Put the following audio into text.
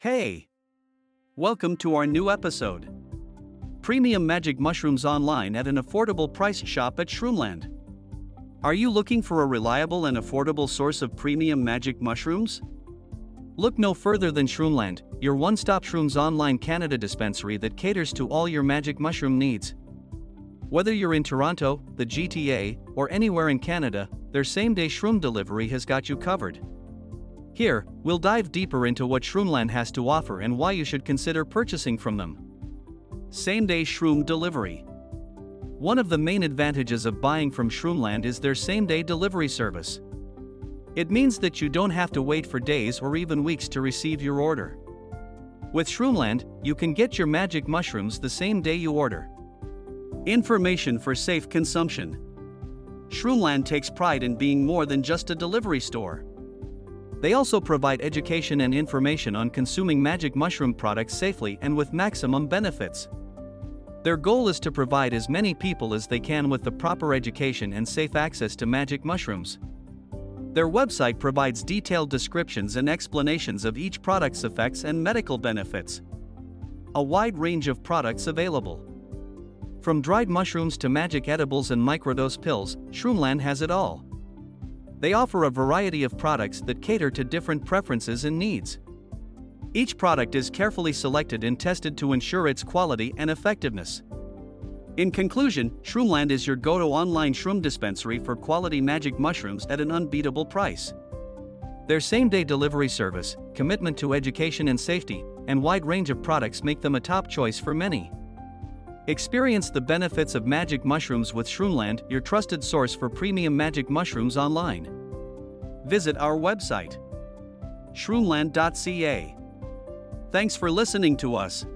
Hey! Welcome to our new episode. Premium magic mushrooms online at an affordable price shop at Shroomland. Are you looking for a reliable and affordable source of premium magic mushrooms? Look no further than Shroomland, your one stop shrooms online Canada dispensary that caters to all your magic mushroom needs. Whether you're in Toronto, the GTA, or anywhere in Canada, their same day shroom delivery has got you covered. Here, we'll dive deeper into what Shroomland has to offer and why you should consider purchasing from them. Same day shroom delivery. One of the main advantages of buying from Shroomland is their same day delivery service. It means that you don't have to wait for days or even weeks to receive your order. With Shroomland, you can get your magic mushrooms the same day you order. Information for safe consumption. Shroomland takes pride in being more than just a delivery store. They also provide education and information on consuming magic mushroom products safely and with maximum benefits. Their goal is to provide as many people as they can with the proper education and safe access to magic mushrooms. Their website provides detailed descriptions and explanations of each product's effects and medical benefits. A wide range of products available. From dried mushrooms to magic edibles and microdose pills, Shroomland has it all. They offer a variety of products that cater to different preferences and needs. Each product is carefully selected and tested to ensure its quality and effectiveness. In conclusion, Shroomland is your go to online shroom dispensary for quality magic mushrooms at an unbeatable price. Their same day delivery service, commitment to education and safety, and wide range of products make them a top choice for many. Experience the benefits of magic mushrooms with Shroomland, your trusted source for premium magic mushrooms online. Visit our website, shroomland.ca. Thanks for listening to us.